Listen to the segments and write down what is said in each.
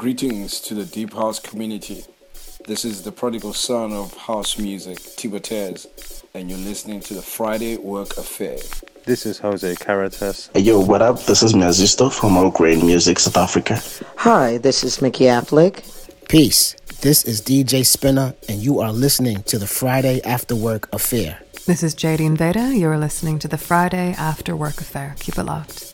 Greetings to the Deep House community. This is the prodigal son of house music, Tibotes, and you're listening to the Friday Work Affair. This is Jose Caritas. Hey, yo, what up? This is Mazisto from All Grain Music, South Africa. Hi, this is Mickey Affleck. Peace. This is DJ Spinna, and you are listening to the Friday After Work Affair. This is Jadine Invader. You're listening to the Friday After Work Affair. Keep it locked.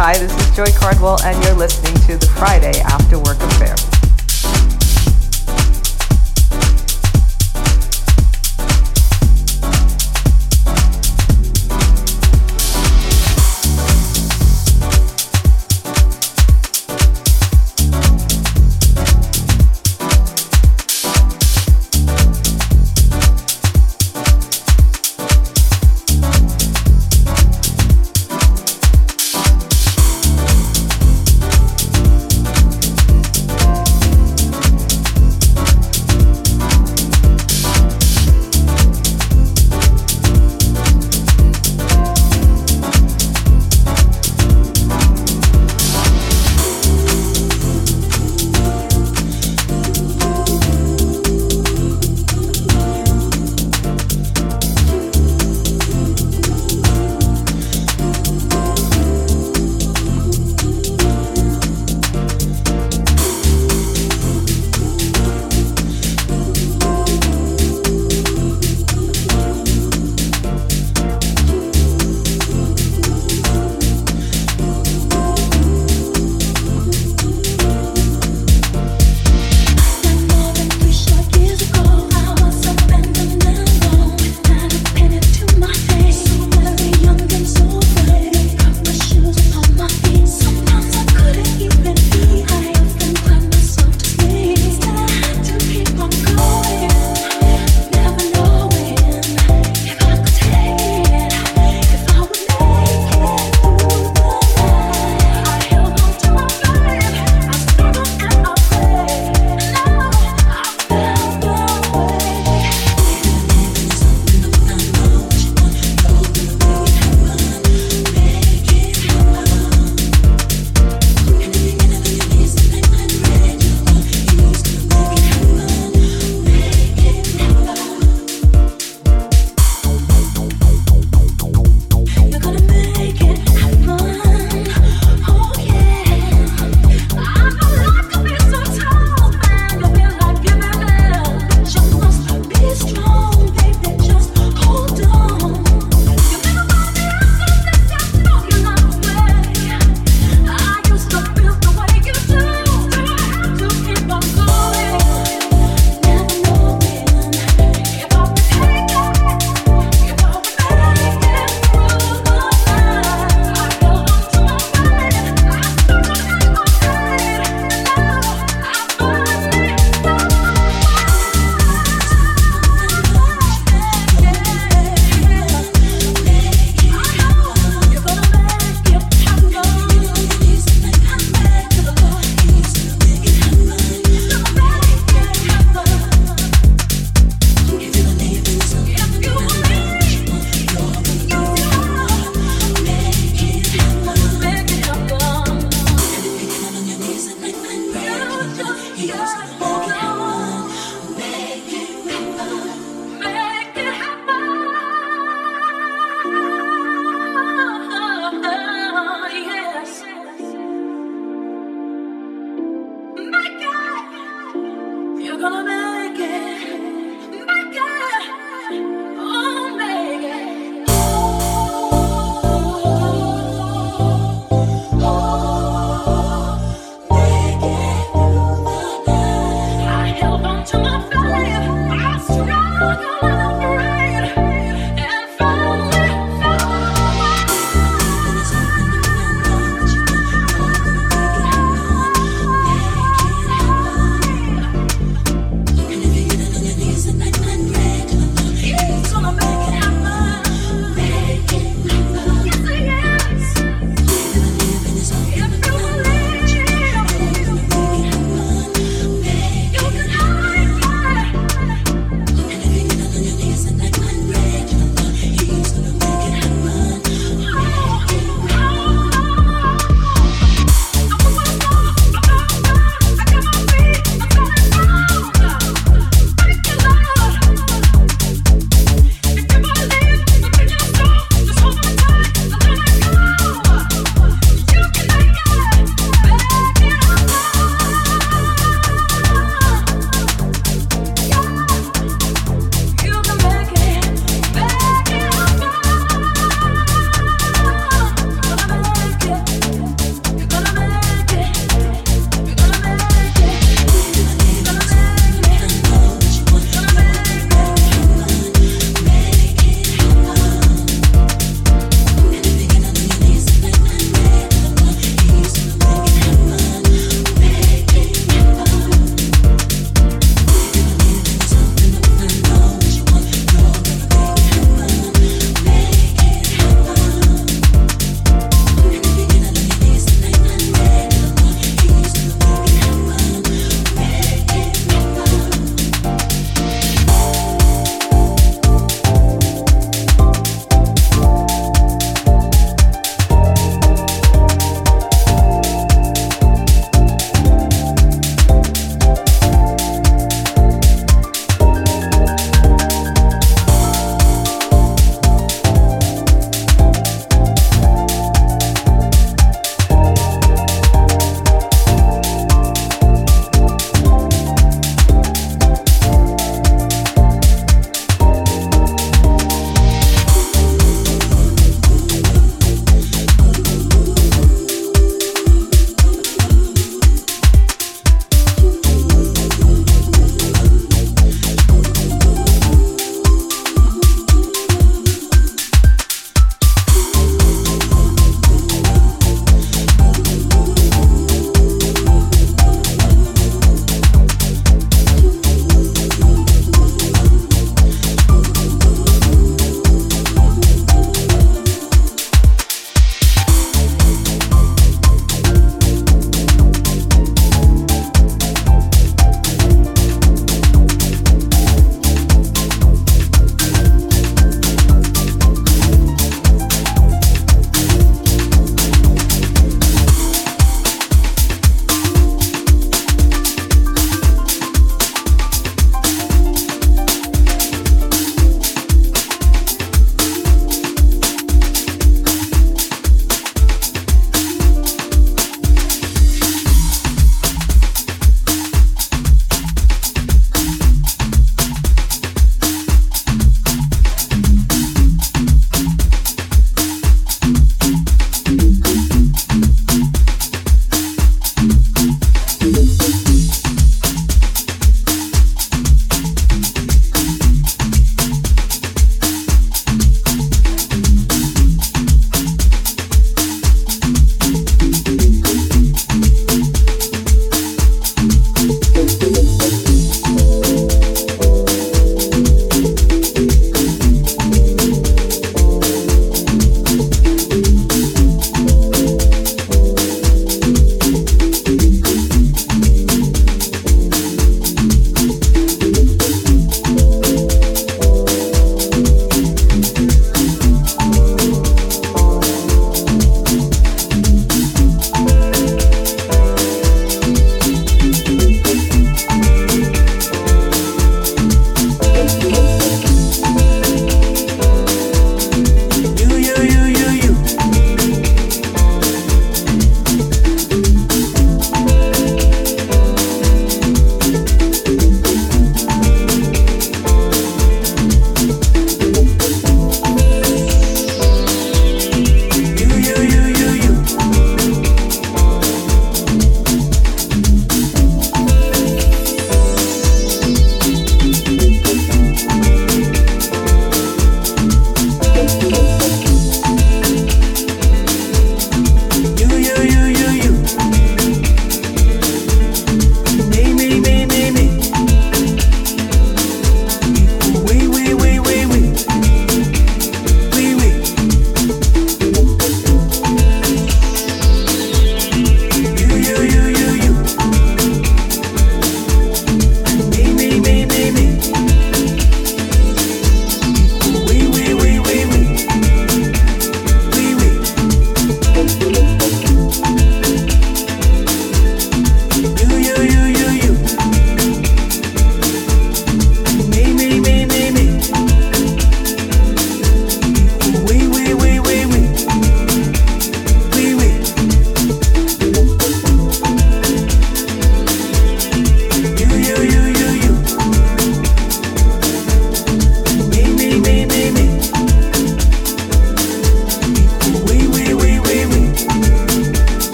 Hi, this is Joy Cardwell, and you're listening to the Friday After Work Affair.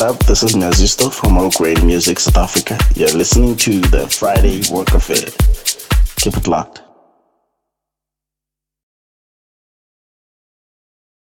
What up? This is Nazisto from All Great Music South Africa. You're listening to the Friday Work Affair. Keep it locked.